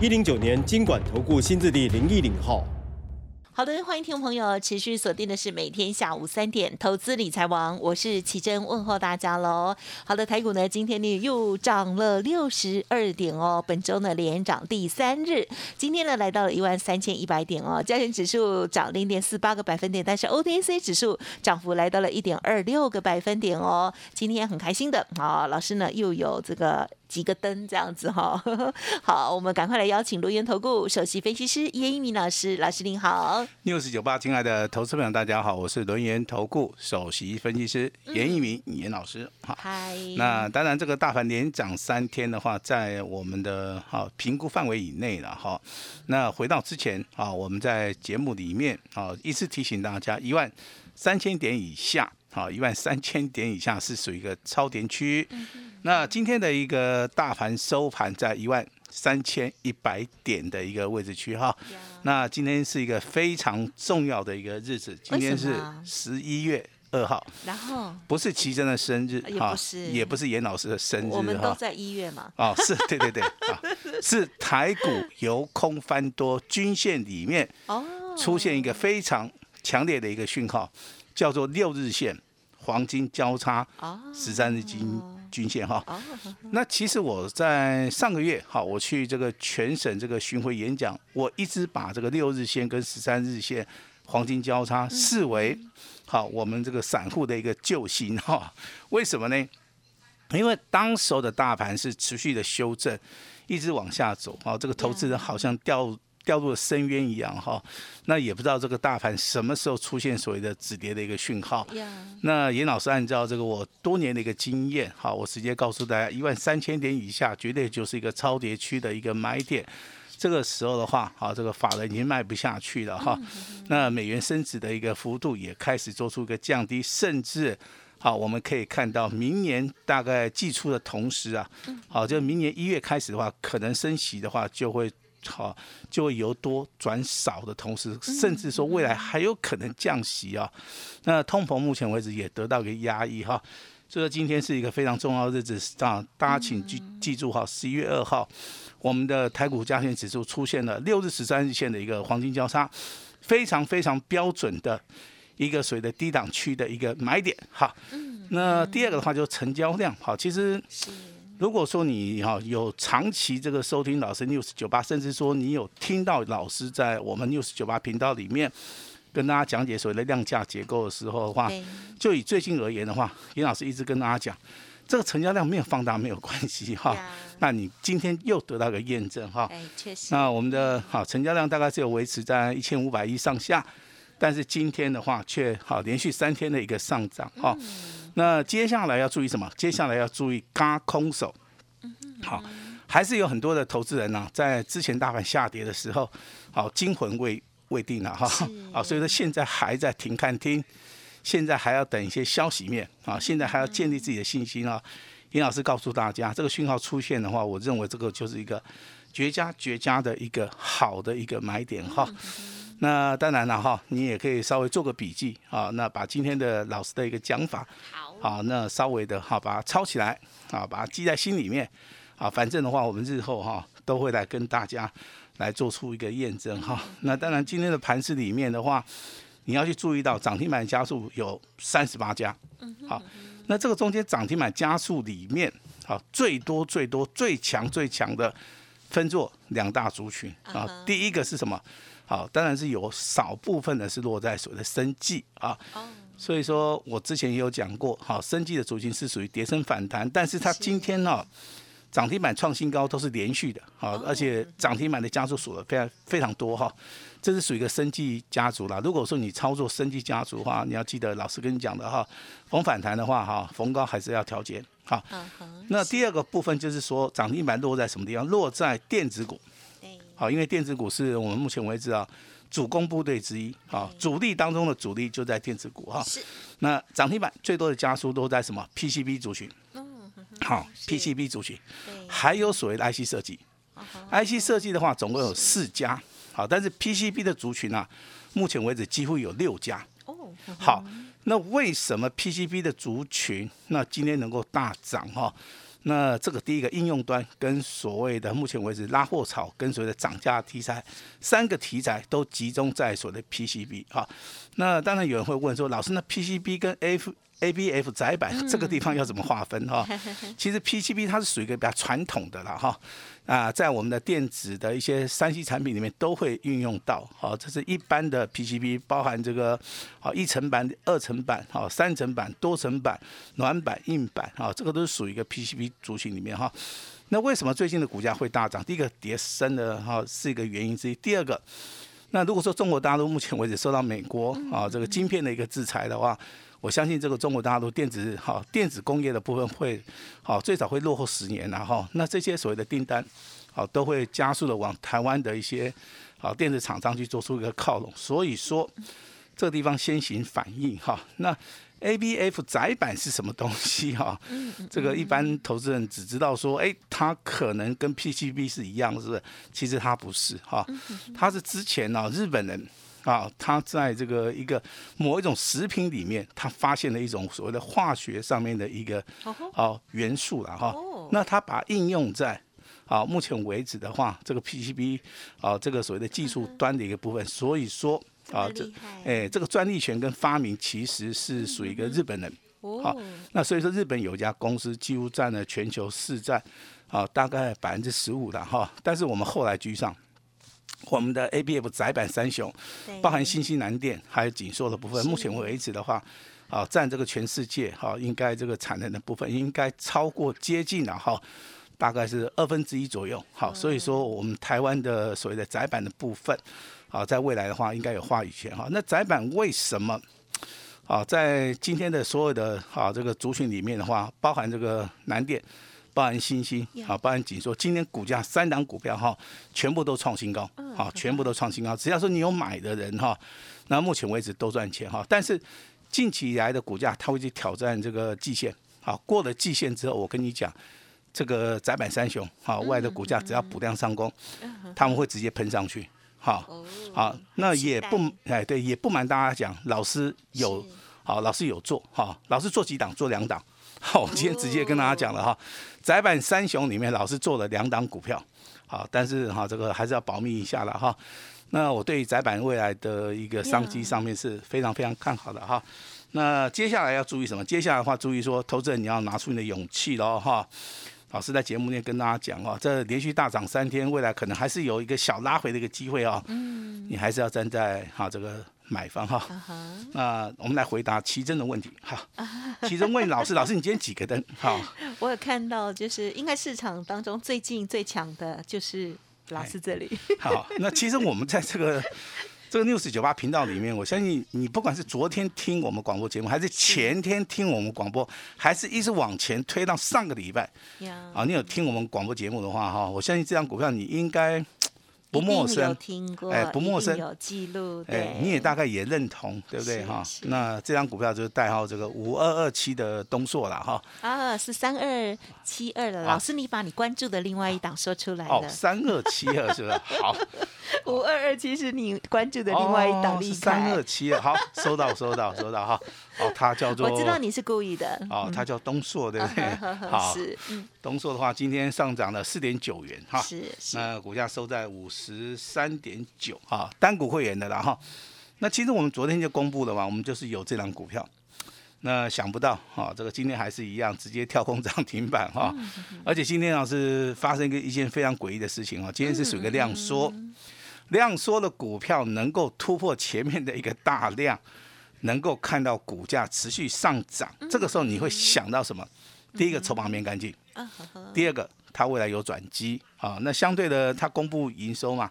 一零九年经管投顾新字第零一零号。好的，欢迎听众朋友持续锁定的是每天下午三点投资理财王，我是奇珍问候大家喽。好的，台股呢今天呢又涨了六十二点哦，本周呢连涨第三日，今天呢来到了一万三千一百点哦，加权指数涨零点四八个百分点，但是 OTC 指数涨幅来到了一点二六个百分点哦，今天很开心的啊，老师呢又有这个。几个灯这样子哈，好，我们赶快来邀请罗源投顾首席分析师叶一鸣老师，老师您好。六十九八，亲爱的投资朋友，大家好，我是轮研投顾首席分析师严一鸣严老师。好，那当然，这个大盘连涨三天的话，在我们的哈评估范围以内了哈。那回到之前啊，我们在节目里面啊，一直提醒大家，一万三千点以下，好，一万三千点以下是属于一个超跌区。那今天的一个大盘收盘在一万三千一百点的一个位置区哈，那今天是一个非常重要的一个日子，今天是十一月二号，然后？不是奇珍的生日哈，也不是严老师的生日，我们都在一月嘛，哦，是对对对，是台股由空翻多，均线里面哦。出现一个非常强烈的一个讯号，叫做六日线黄金交叉，十三日金。均线哈，那其实我在上个月哈，我去这个全省这个巡回演讲，我一直把这个六日线跟十三日线黄金交叉视为好我们这个散户的一个救星哈。为什么呢？因为当时候的大盘是持续的修正，一直往下走啊，这个投资人好像掉。掉入了深渊一样哈，那也不知道这个大盘什么时候出现所谓的止跌的一个讯号。那严老师按照这个我多年的一个经验，好，我直接告诉大家，一万三千点以下绝对就是一个超跌区的一个买点。这个时候的话，好，这个法人已经卖不下去了哈。那美元升值的一个幅度也开始做出一个降低，甚至好，我们可以看到明年大概季初的同时啊，好，就明年一月开始的话，可能升息的话就会。好，就会由多转少的同时，甚至说未来还有可能降息啊。那通膨目前为止也得到一个压抑哈。所以说今天是一个非常重要的日子啊，大家请记记住哈，十一月二号，我们的台股加权指数出现了六日十三日线的一个黄金交叉，非常非常标准的一个水的低档区的一个买点哈。那第二个的话就是成交量好，其实。如果说你哈有长期这个收听老师 news 九八，甚至说你有听到老师在我们 news 九八频道里面跟大家讲解所谓的量价结构的时候的话，就以最近而言的话，严老师一直跟大家讲，这个成交量没有放大没有关系哈。那你今天又得到个验证哈。确实。那我们的好成交量大概只有维持在一千五百亿上下，但是今天的话却好连续三天的一个上涨哈。那接下来要注意什么？接下来要注意嘎空手。好，还是有很多的投资人呢，在之前大盘下跌的时候，好惊魂未未定啊，哈，啊，所以说现在还在停看听，现在还要等一些消息面啊，现在还要建立自己的信心啊。尹老师告诉大家，这个讯号出现的话，我认为这个就是一个绝佳绝佳的一个好的一个买点哈。那当然了哈，你也可以稍微做个笔记啊，那把今天的老师的一个讲法，好，那稍微的哈把它抄起来啊，把它记在心里面啊，反正的话，我们日后哈都会来跟大家来做出一个验证哈。那当然今天的盘市里面的话，你要去注意到涨停板加速有三十八家，好，那这个中间涨停板加速里面，好最多最多最强最强的分作两大族群啊，第一个是什么？好，当然是有少部分的是落在所谓的生计啊，所以说我之前也有讲过，好，生计的主群是属于跌升反弹，但是它今天呢，涨停板创新高都是连续的，好，而且涨停板的家族数了非常非常多哈，这是属于一个生计家族啦。如果说你操作生计家族的话，你要记得老师跟你讲的哈，逢反弹的话哈，逢高还是要调节。好，那第二个部分就是说涨停板落在什么地方？落在电子股。好，因为电子股是我们目前为止啊主攻部队之一，好，主力当中的主力就在电子股哈。是。那涨停板最多的加速都在什么？PCB 族群。好，PCB 族群，还有所谓的 IC 设计，IC 设计的话总共有四家，好，但是 PCB 的族群啊，目前为止几乎有六家。哦，好，那为什么 PCB 的族群那今天能够大涨哈？那这个第一个应用端跟所谓的目前为止拉货潮跟所谓的涨价题材，三个题材都集中在所谓的 PCB 哈。那当然有人会问说，老师那 PCB 跟 F A B F 窄板这个地方要怎么划分哈？其实 P C B 它是属于一个比较传统的了哈啊，在我们的电子的一些三 C 产品里面都会运用到。好，这是一般的 P C B，包含这个好一层板、二层板、好三层板、多层板、软板、硬板啊，这个都是属于一个 P C B 族群里面哈。那为什么最近的股价会大涨？第一个跌深的哈是一个原因之一。第二个，那如果说中国大陆目前为止受到美国啊这个晶片的一个制裁的话，我相信这个中国大陆电子哈电子工业的部分会好最少会落后十年然后那这些所谓的订单好都会加速的往台湾的一些好电子厂商去做出一个靠拢，所以说这个地方先行反应哈。那 A B F 窄板是什么东西哈？这个一般投资人只知道说，哎，它可能跟 P C B 是一样，是不是？其实它不是哈，它是之前呢日本人。啊，他在这个一个某一种食品里面，他发现了一种所谓的化学上面的一个哦元素了哈。那他把应用在啊目前为止的话，这个 PCB 啊这个所谓的技术端的一个部分，所以说啊这哎这个专利权跟发明其实是属于一个日本人。好，那所以说日本有一家公司几乎占了全球市占啊大概百分之十五的哈，但是我们后来居上。我们的 A B F 窄板三雄，包含新西兰电还有紧缩的部分，目前为止的话，啊，占这个全世界哈，应该这个产能的部分应该超过接近了哈，大概是二分之一左右。好，所以说我们台湾的所谓的窄板的部分，啊，在未来的话应该有话语权哈。那窄板为什么啊，在今天的所有的啊这个族群里面的话，包含这个南电。包含新兴，好，包含锦硕，今天股价三档股票哈，全部都创新高，好，全部都创新高。只要说你有买的人哈，那目前为止都赚钱哈。但是近期以来的股价，它会去挑战这个季线，好，过了季线之后，我跟你讲，这个窄板三雄，好，外的股价只要补量上攻，他们会直接喷上去，好，好，那也不，哎，对，也不瞒大家讲，老师有，好，老师有做，哈，老师做几档，做两档。好，我今天直接跟大家讲了哈，窄板三雄里面老师做了两档股票，好，但是哈这个还是要保密一下了哈。那我对窄板未来的一个商机上面是非常非常看好的哈。那接下来要注意什么？接下来的话注意说，投资人你要拿出你的勇气喽哈。老师在节目内跟大家讲哦，这连续大涨三天，未来可能还是有一个小拉回的一个机会哦。嗯，你还是要站在哈这个。买方哈，那我们来回答奇珍的问题哈。奇珍问老师，老师你今天几个灯？好，我有看到，就是应该市场当中最近最强的就是老师这里。好，那其实我们在这个 这个六十九八频道里面，我相信你不管是昨天听我们广播节目，还是前天听我们广播，还是一直往前推到上个礼拜，啊，你有听我们广播节目的话哈，我相信这张股票你应该。不陌生，哎，不陌生，有记录，哎，你也大概也认同，对不对哈？那这张股票就是代号这个五二二七的东硕了哈。啊，是三二七二的老师，你把你关注的另外一档说出来了。哦，三二七二是不是？好，五二二七是你关注的另外一档，是三二七二。好，收到，收到，收到哈。哦，它叫做，我知道你是故意的。哦，它叫东硕，对不对？好，是，嗯，东硕的话，今天上涨了四点九元哈。是，那股价收在五十三点九啊，单股会员的啦哈。那其实我们昨天就公布了嘛，我们就是有这张股票。那想不到哈，这个今天还是一样，直接跳空涨停板哈。而且今天啊是发生一个一件非常诡异的事情啊，今天是属于一个量缩，量缩的股票能够突破前面的一个大量。能够看到股价持续上涨，这个时候你会想到什么？第一个筹码面干净，第二个它未来有转机啊。那相对的，它公布营收嘛，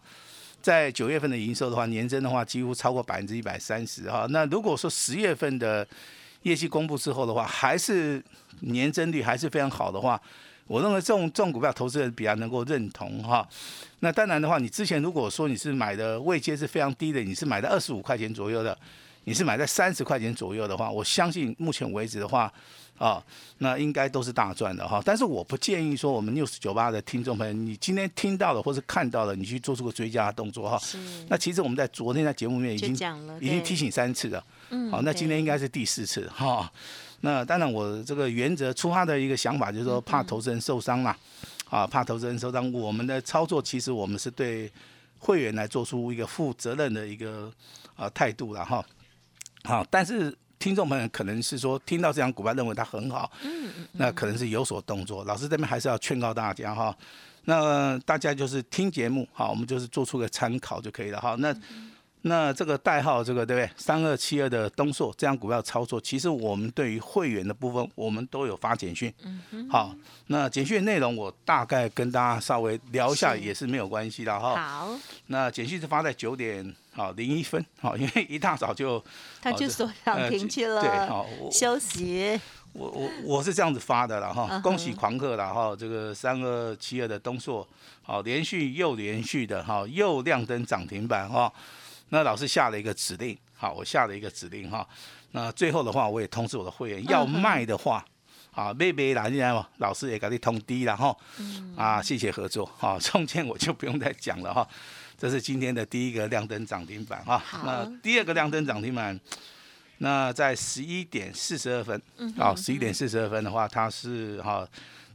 在九月份的营收的话，年增的话几乎超过百分之一百三十哈。那如果说十月份的业绩公布之后的话，还是年增率还是非常好的话，我认为这种这种股票投资人比较能够认同哈。那当然的话，你之前如果说你是买的位阶是非常低的，你是买的二十五块钱左右的。你是买在三十块钱左右的话，我相信目前为止的话，啊，那应该都是大赚的哈。但是我不建议说我们六十九八的听众朋友，你今天听到了或是看到了，你去做出个追加的动作哈。那其实我们在昨天在节目里面已经已经提醒三次了。嗯。好，那今天应该是第四次哈。那当然，我这个原则出发的一个想法就是说，怕投资人受伤嘛。啊，怕投资人受伤。我们的操作其实我们是对会员来做出一个负责任的一个啊态度了哈。好，但是听众朋友可能是说听到这张股票认为它很好，嗯嗯，那可能是有所动作。老师这边还是要劝告大家哈，那大家就是听节目，好，我们就是做出个参考就可以了哈。那那这个代号这个对不对？三二七二的东硕这样股票操作，其实我们对于会员的部分，我们都有发简讯。嗯好，那简讯内容我大概跟大家稍微聊一下，也是没有关系的哈。好。那简讯是发在九点好零一分，好，因为一大早就 他就说涨停去了，对，好，休息。我我我是这样子发的了哈，恭喜狂客了哈，这个三二七二的东硕，好，连续又连续的哈，又亮灯涨停板哈。那老师下了一个指令，好，我下了一个指令哈。那最后的话，我也通知我的会员，要卖的话，啊，别别拿进来嘛，老师也给你通低了哈。啊，谢谢合作，好，中间我就不用再讲了哈。这是今天的第一个亮灯涨停板哈。那第二个亮灯涨停板，那在十一点四十二分，啊，十一点四十二分的话，它是哈。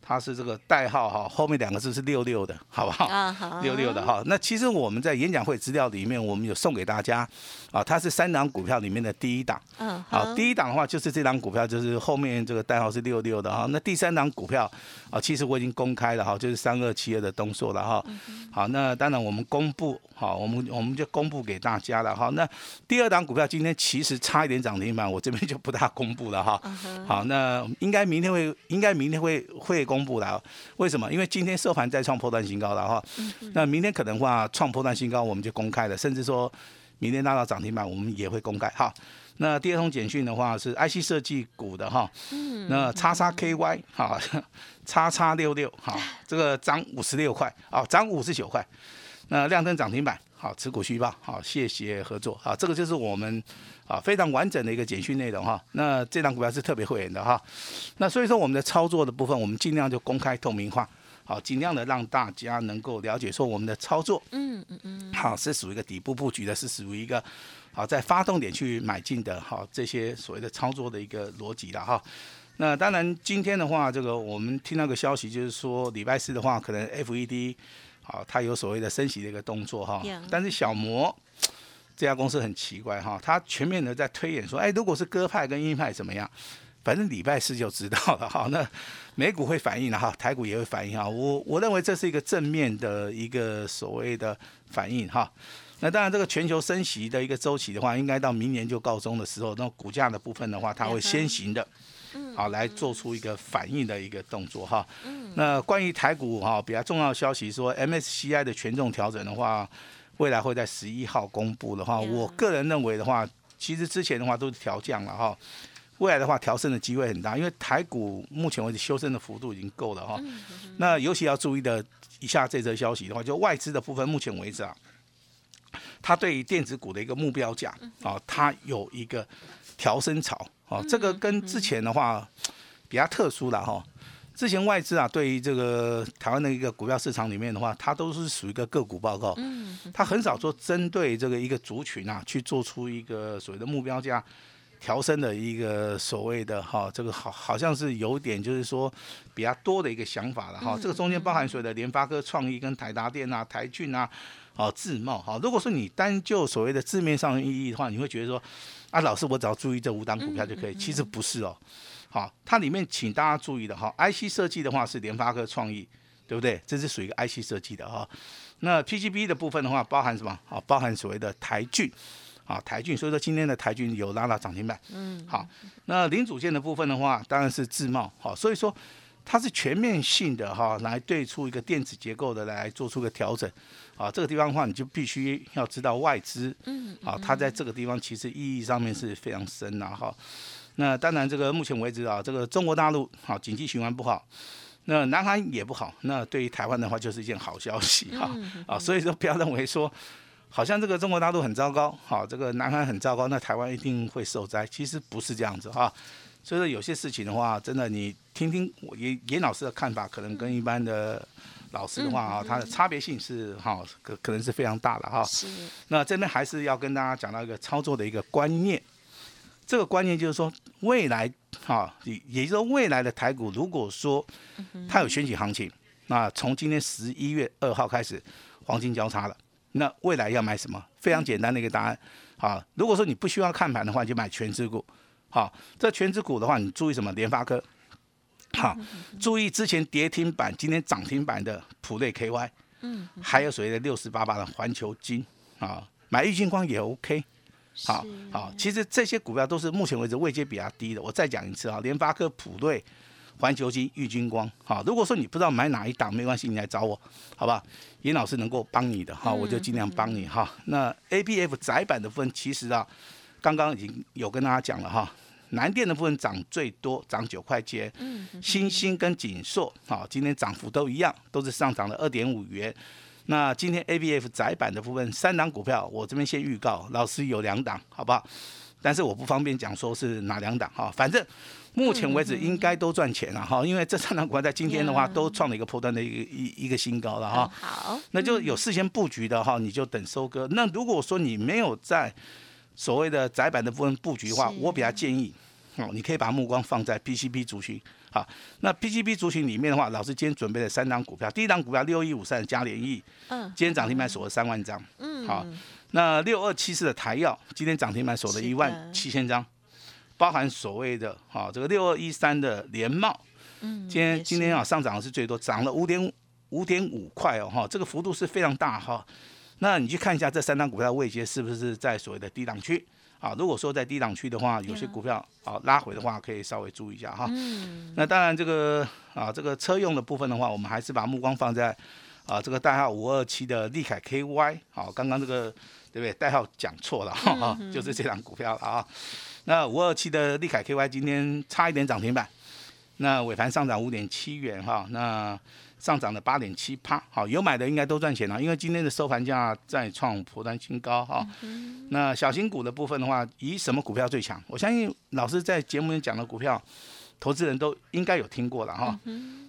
它是这个代号哈，后面两个字是六六的，好不好？啊好，六六的哈。那其实我们在演讲会资料里面，我们有送给大家啊，它是三档股票里面的第一档。嗯，好，第一档的话就是这档股票，就是后面这个代号是六六的哈。那第三档股票啊，其实我已经公开了哈，就是三二七二的东硕了哈。好，那当然我们公布好，我们我们就公布给大家了哈。那第二档股票今天其实差一点涨停板，我这边就不大公布了哈。好，那应该明天会，应该明天会会公。公布了，为什么？因为今天收盘再创破断新高了哈。那明天可能话创破断新高，我们就公开了，甚至说明天拉到涨停板，我们也会公开。哈，那第二通简讯的话是 IC 设计股的哈。那叉叉 KY 哈，叉叉六六哈，这个涨五十六块啊，涨五十九块。那亮灯涨停板，好，持股续报，好，谢谢合作好，这个就是我们。啊，非常完整的一个简讯内容哈。那这张股票是特别会员的哈。那所以说我们的操作的部分，我们尽量就公开透明化，好，尽量的让大家能够了解说我们的操作，嗯嗯嗯，好，是属于一个底部布局的，是属于一个好在发动点去买进的，好，这些所谓的操作的一个逻辑了哈。那当然今天的话，这个我们听到个消息，就是说礼拜四的话，可能 FED 好，它有所谓的升息的一个动作哈。但是小摩。这家公司很奇怪哈，他全面的在推演说，哎，如果是鸽派跟鹰派怎么样？反正礼拜四就知道了哈。那美股会反应的哈，台股也会反应哈。我我认为这是一个正面的一个所谓的反应哈。那当然，这个全球升息的一个周期的话，应该到明年就告终的时候，那股价的部分的话，它会先行的，好来做出一个反应的一个动作哈。那关于台股哈，比较重要的消息说，MSCI 的权重调整的话。未来会在十一号公布的话，我个人认为的话，其实之前的话都是调降了哈，未来的话调升的机会很大，因为台股目前为止修正的幅度已经够了哈。那尤其要注意的以下这则消息的话，就外资的部分，目前为止啊，它对于电子股的一个目标价啊，它有一个调升潮啊，这个跟之前的话比较特殊了哈。之前外资啊，对于这个台湾的一个股票市场里面的话，它都是属于一个个股报告，嗯，它很少说针对这个一个族群啊，去做出一个所谓的目标价调升的一个所谓的哈，这个好好像是有点就是说比较多的一个想法了哈。这个中间包含所谓的联发科、创意跟台达电啊、台骏啊、哦自贸哈。如果说你单就所谓的字面上的意义的话，你会觉得说啊，老师我只要注意这五档股票就可以，其实不是哦。好，它里面请大家注意的哈，IC 设计的话是联发科创意，对不对？这是属于一个 IC 设计的哈。那 PGB 的部分的话，包含什么？好，包含所谓的台骏，啊，台骏。所以说今天的台骏有拉到涨停板。嗯。好，那零组件的部分的话，当然是自贸。好，所以说它是全面性的哈，来对出一个电子结构的来做出个调整。啊，这个地方的话，你就必须要知道外资，嗯，啊，它在这个地方其实意义上面是非常深的哈。那当然，这个目前为止啊，这个中国大陆好经济循环不好，那南韩也不好，那对于台湾的话就是一件好消息哈。啊，所以说不要认为说，好像这个中国大陆很糟糕，好，这个南韩很糟糕，那台湾一定会受灾，其实不是这样子哈。所以说有些事情的话，真的你听听我严严老师的看法，可能跟一般的。老师的话啊，他的差别性是哈，可可能是非常大的哈。是。那这边还是要跟大家讲到一个操作的一个观念，这个观念就是说，未来哈，也也就是说未来的台股，如果说它有选举行情，那从今天十一月二号开始黄金交叉了，那未来要买什么？非常简单的一个答案，啊，如果说你不需要看盘的话，就买全指股。好，这全指股的话，你注意什么？联发科。好，注意之前跌停板，今天涨停板的普瑞 KY，嗯，还有所谓的六十八八的环球金，啊，买玉金光也 OK，好，好，其实这些股票都是目前为止位阶比较低的。我再讲一次啊，联发科、普瑞、环球金、玉金光，好，如果说你不知道买哪一档，没关系，你来找我，好吧？严老师能够帮你的哈，我就尽量帮你哈。那 ABF 窄板的分，其实啊，刚刚已经有跟大家讲了哈。南电的部分涨最多，涨九块钱。嗯，新兴跟锦硕，好，今天涨幅都一样，都是上涨了二点五元。那今天 A B F 窄板的部分，三档股票，我这边先预告，老师有两档，好不好？但是我不方便讲说是哪两档哈，反正目前为止应该都赚钱了哈，因为这三档股票在今天的话都创了一个破断的一个一一个新高了哈。好，那就有事先布局的哈，你就等收割。那如果说你没有在所谓的窄板的部分布局的话，我比较建议。哦，你可以把目光放在 PCB 族群，好，那 PCB 族群里面的话，老师今天准备了三档股票，第一档股票六一五三的嘉联益，嗯，今天涨停板锁了三万张，嗯，好，那六二七四的台药，今天涨停板锁了一万七千张，包含所谓的哈这个六二一三的联茂，嗯，今天今天啊上涨的是最多，涨了五点五点五块哦，哈，这个幅度是非常大哈，那你去看一下这三张股票的位阶是不是在所谓的低档区？啊，如果说在低档区的话，有些股票啊拉回的话，可以稍微注意一下哈。嗯。那当然，这个啊，这个车用的部分的话，我们还是把目光放在啊这个代号五二七的利凯 KY。好，刚刚这个对不对？代号讲错了哈，就是这张股票了啊。那五二七的利凯 KY 今天差一点涨停板，那尾盘上涨五点七元哈。那上涨了八点七趴，好，有买的应该都赚钱了，因为今天的收盘价再创破单新高哈。那小型股的部分的话，以什么股票最强？我相信老师在节目里讲的股票，投资人都应该有听过了哈。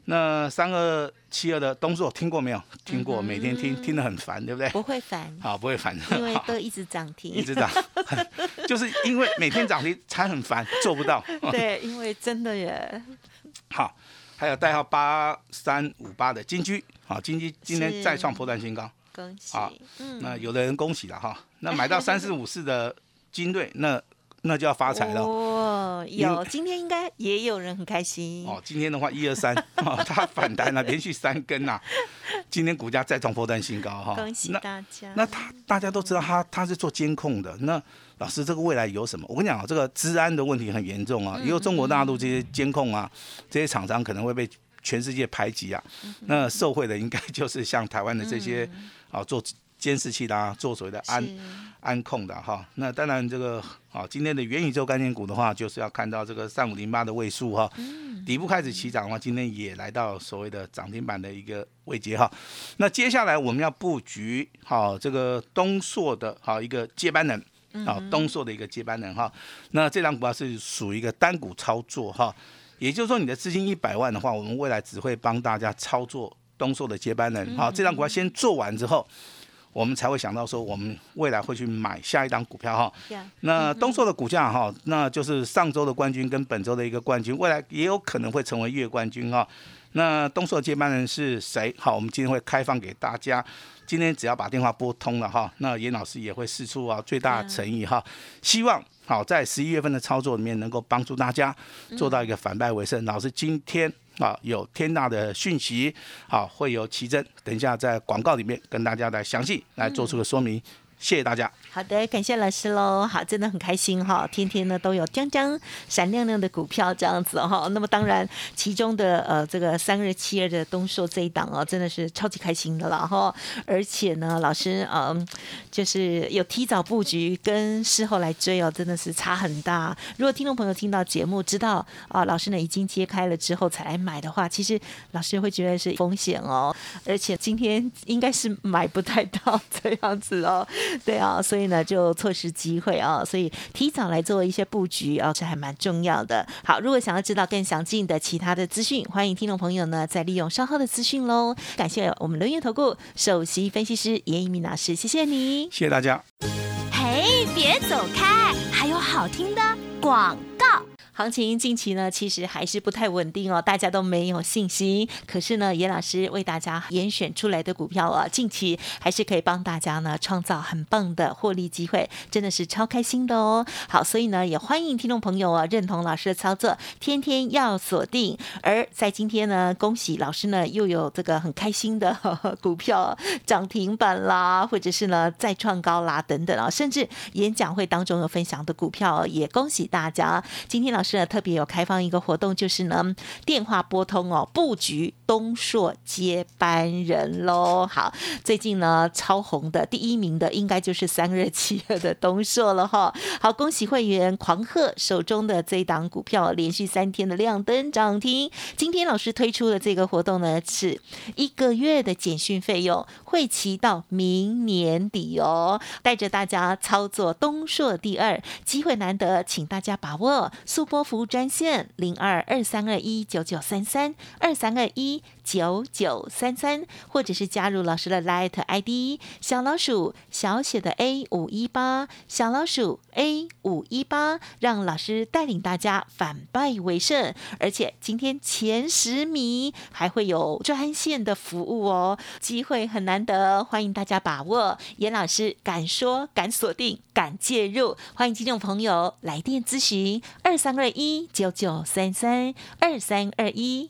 那三二七二的东硕听过没有？听过，每天听听得很烦，对不对？不会烦，好，不会烦，因为都一直涨停，一直涨，就是因为每天涨停才很烦，做不到。对，因为真的耶。好。还有代号八三五八的金居，好，金居今天再创破断新高，恭喜！嗯，那有的人恭喜了哈，那买到 三四五四的金瑞，那那就要发财了哦。有，今天应该也有人很开心哦。今天的话，一二三，它反弹了，连续三根呐。今天股价再创破断新高哈，恭喜大家。那他大家都知道，他他是做监控的，那。老师，这个未来有什么？我跟你讲啊，这个治安的问题很严重啊，因为中国大陆这些监控啊，这些厂商可能会被全世界排挤啊。那受惠的应该就是像台湾的这些啊，做监视器的，做所谓的安安控的哈。那当然，这个啊，今天的元宇宙概念股的话，就是要看到这个三五零八的位数哈，底部开始起涨的话，今天也来到所谓的涨停板的一个位阶哈。那接下来我们要布局好这个东硕的好一个接班人。啊，东硕的一个接班人哈，那这张股票是属于一个单股操作哈，也就是说你的资金一百万的话，我们未来只会帮大家操作东硕的接班人。好，这张股票先做完之后，我们才会想到说我们未来会去买下一档股票哈。那东硕的股价哈，那就是上周的冠军跟本周的一个冠军，未来也有可能会成为月冠军哈。那东硕的接班人是谁？好，我们今天会开放给大家。今天只要把电话拨通了哈，那严老师也会试出啊最大诚意哈，希望好在十一月份的操作里面能够帮助大家做到一个反败为胜。老师今天啊有天大的讯息，好会有奇珍，等一下在广告里面跟大家来详细来做出个说明。谢谢大家。好的，感谢老师喽。好，真的很开心哈，天天呢都有将将闪亮亮的股票这样子哈。那么当然，其中的呃这个三二七二的东硕这一档哦，真的是超级开心的了哈。而且呢，老师嗯，就是有提早布局跟事后来追哦，真的是差很大。如果听众朋友听到节目知道啊，老师呢已经揭开了之后才来买的话，其实老师会觉得是风险哦。而且今天应该是买不太到这样子哦。对啊，所以。呢，就错失机会哦，所以提早来做一些布局哦，这还蛮重要的。好，如果想要知道更详尽的其他的资讯，欢迎听众朋友呢再利用稍后的资讯喽。感谢我们轮源投顾首席分析师严一鸣老师，谢谢你，谢谢大家。嘿，别走开，还有好听的广告。行情近期呢，其实还是不太稳定哦，大家都没有信心。可是呢，严老师为大家严选出来的股票啊，近期还是可以帮大家呢创造很棒的获利机会，真的是超开心的哦。好，所以呢，也欢迎听众朋友啊认同老师的操作，天天要锁定。而在今天呢，恭喜老师呢又有这个很开心的股票涨停板啦，或者是呢再创高啦等等啊，甚至演讲会当中有分享的股票，也恭喜大家。今天老是特别有开放一个活动，就是呢电话拨通哦，布局东硕接班人喽。好，最近呢超红的第一名的应该就是三月七月的东硕了哈。好，恭喜会员狂贺手中的这一档股票连续三天的亮灯涨停。今天老师推出的这个活动呢，是一个月的简讯费用，会期到明年底哦。带着大家操作东硕第二，机会难得，请大家把握速。波服务专线零二二三二一九九三三二三二一九九三三，或者是加入老师的 Light ID 小老鼠小写的 A 五一八小老鼠 A 五一八，让老师带领大家反败为胜。而且今天前十名还会有专线的服务哦，机会很难得，欢迎大家把握。严老师敢说敢锁定敢介入，欢迎听众朋友来电咨询二三二。二一九九三三二三二一